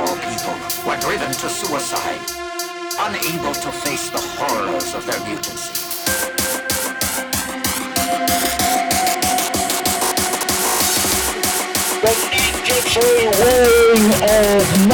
Moral people were driven to suicide, unable to face the horrors of their mutancy. The Egyptian wing of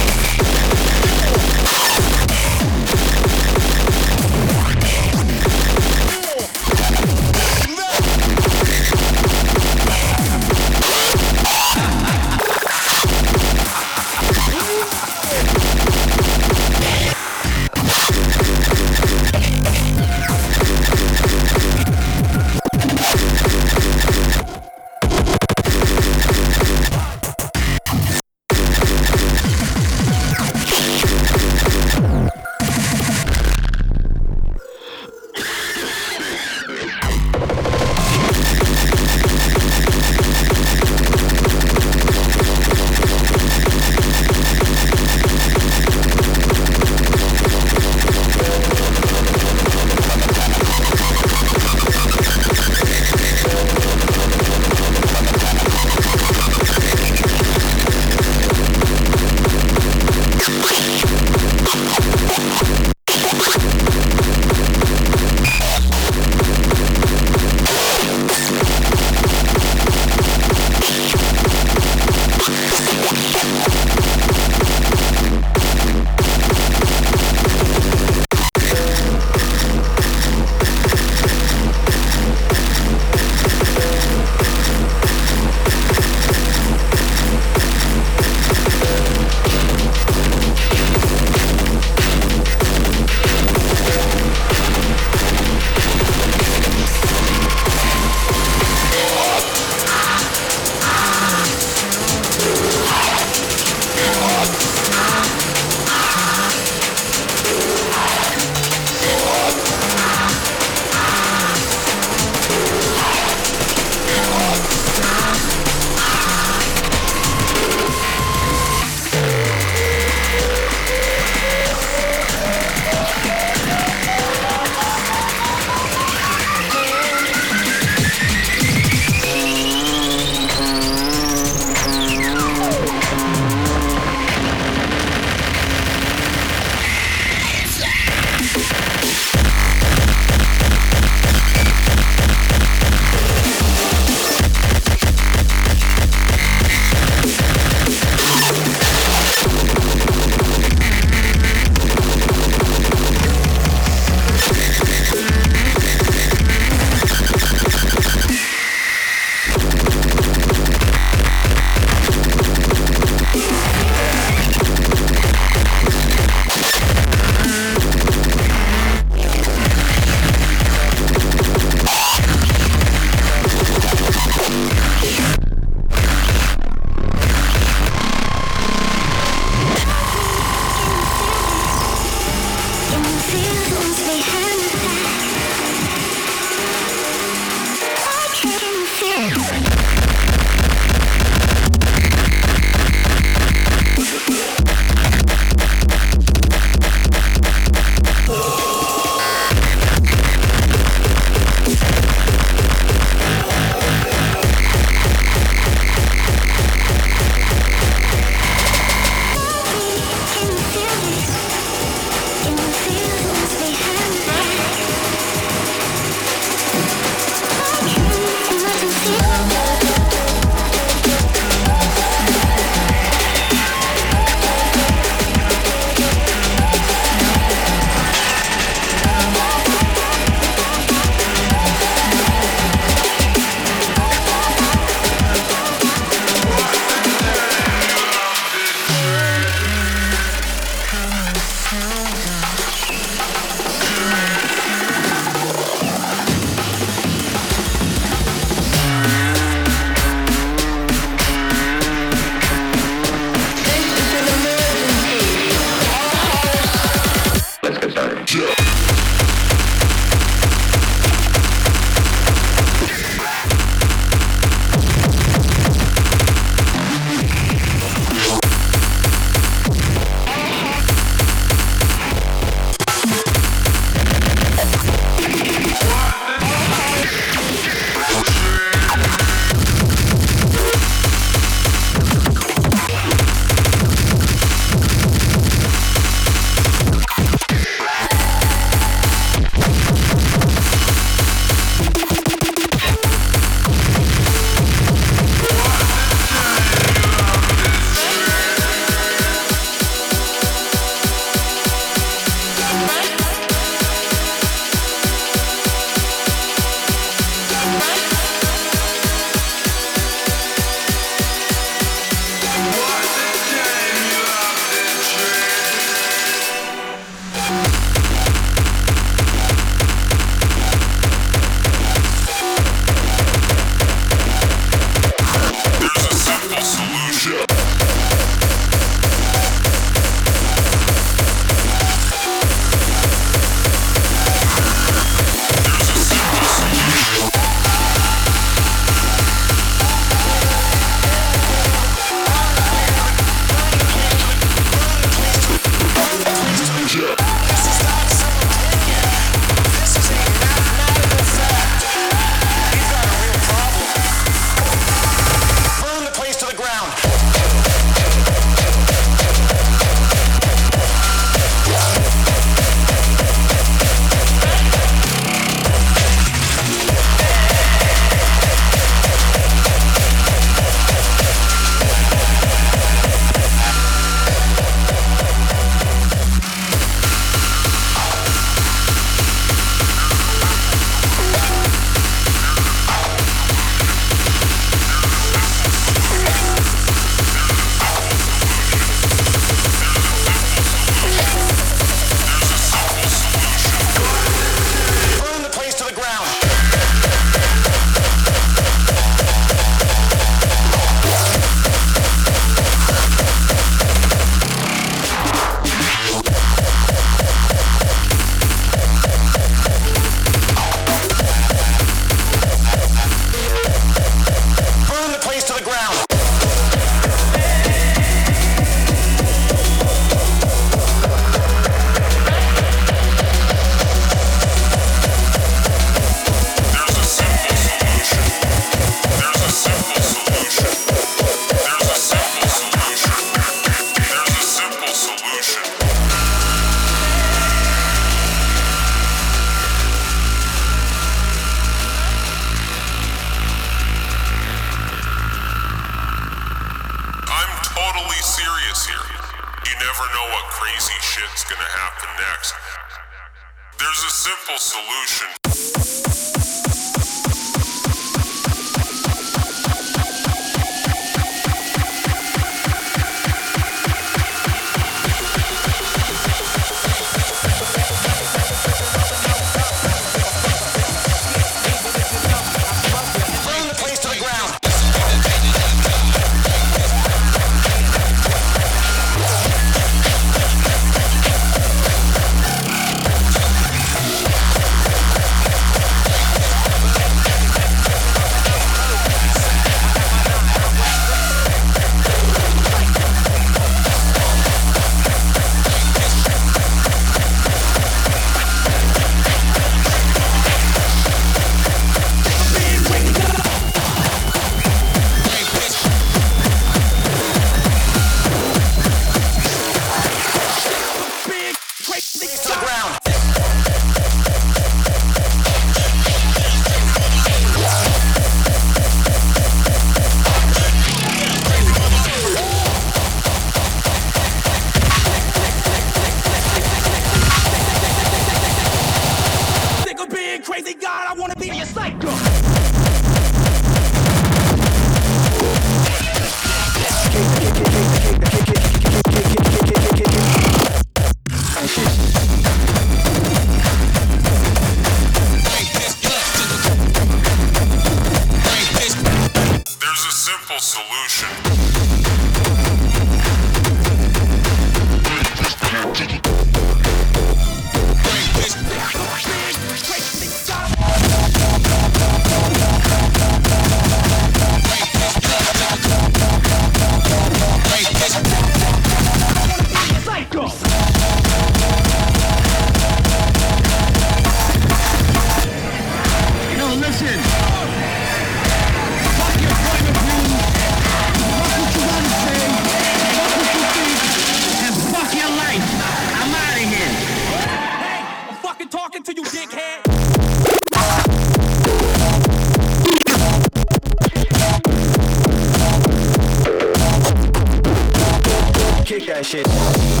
that shit.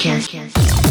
Slaughterhouse.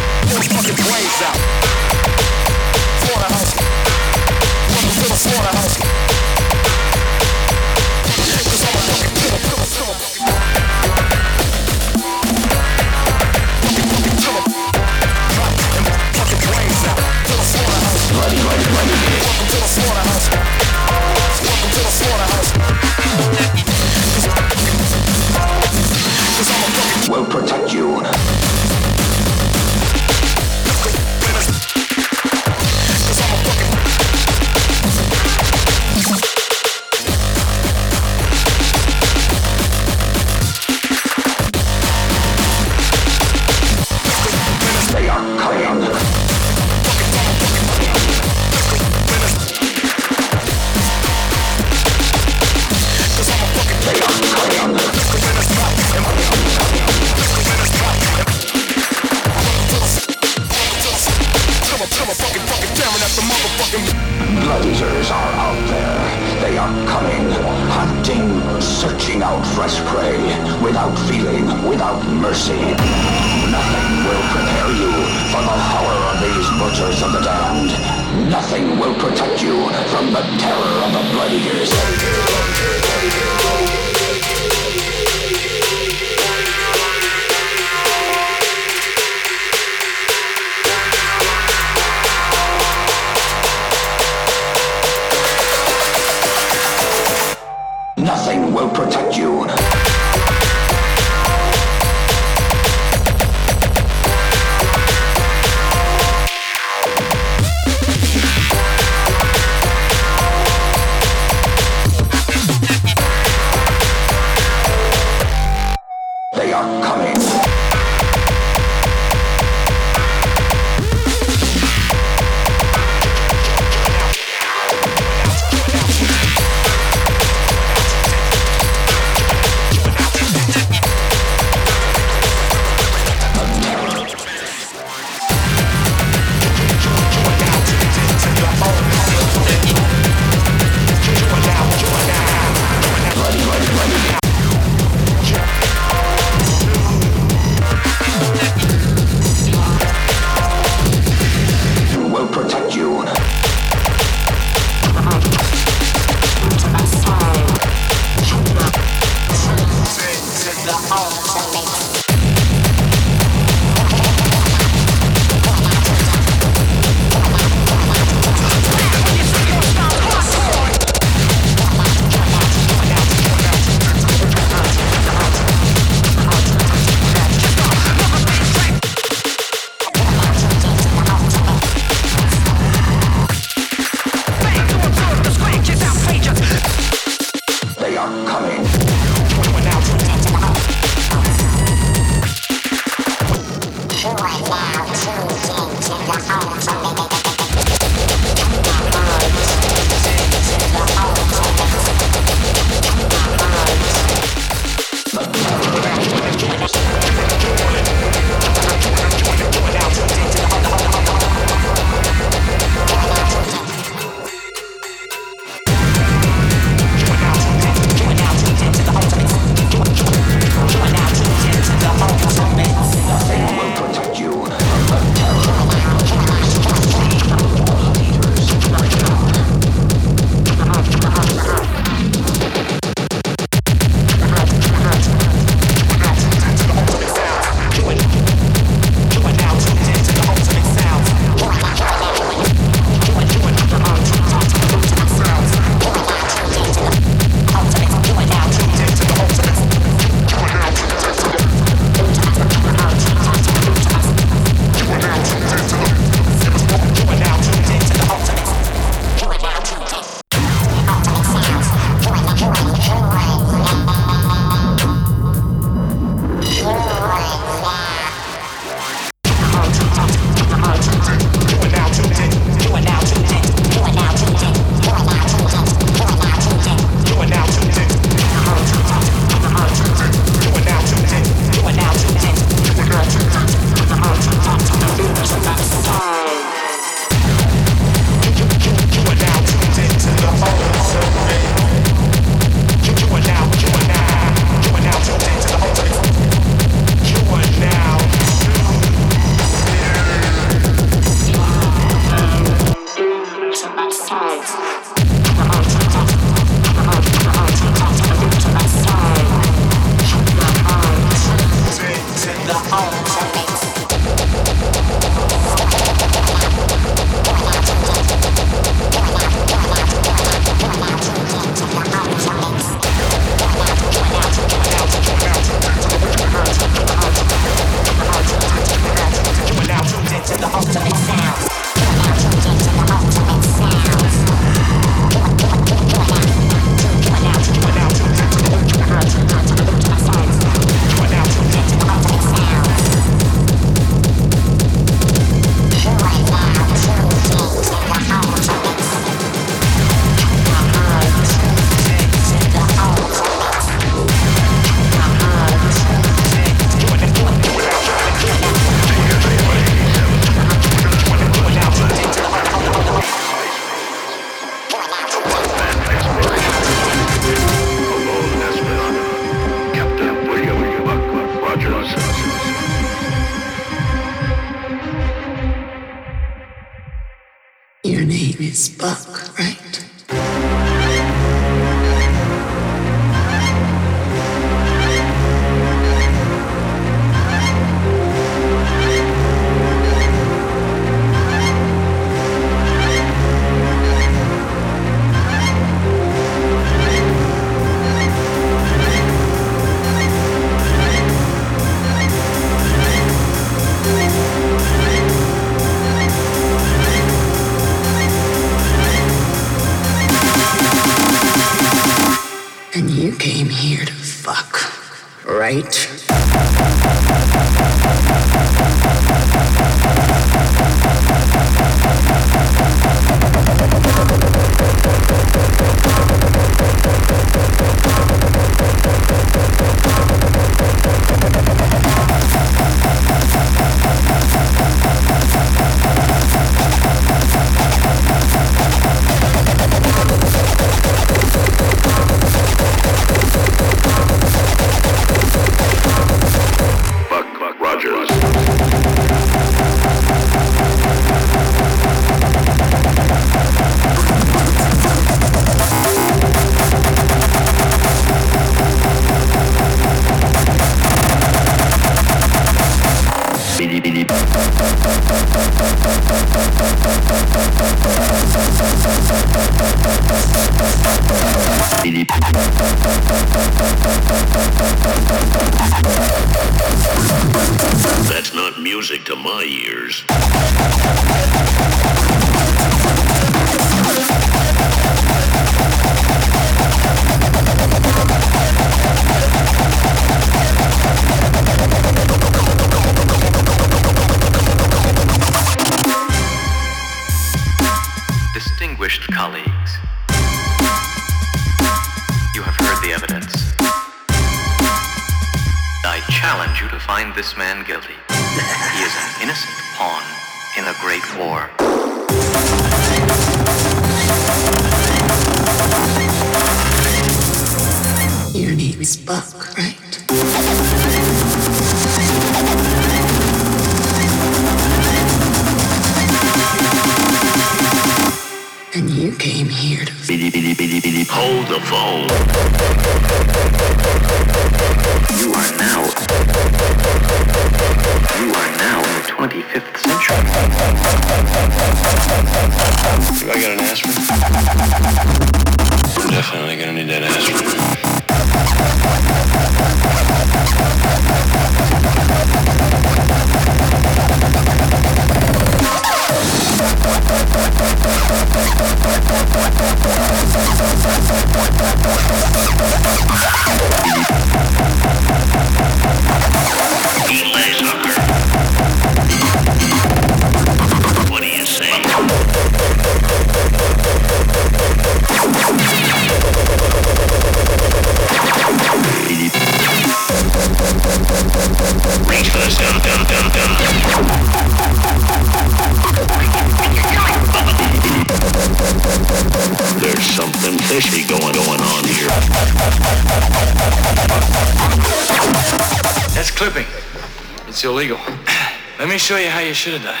show you how you should have done.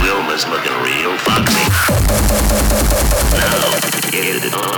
Wilma's looking real foxy. Now, get it on.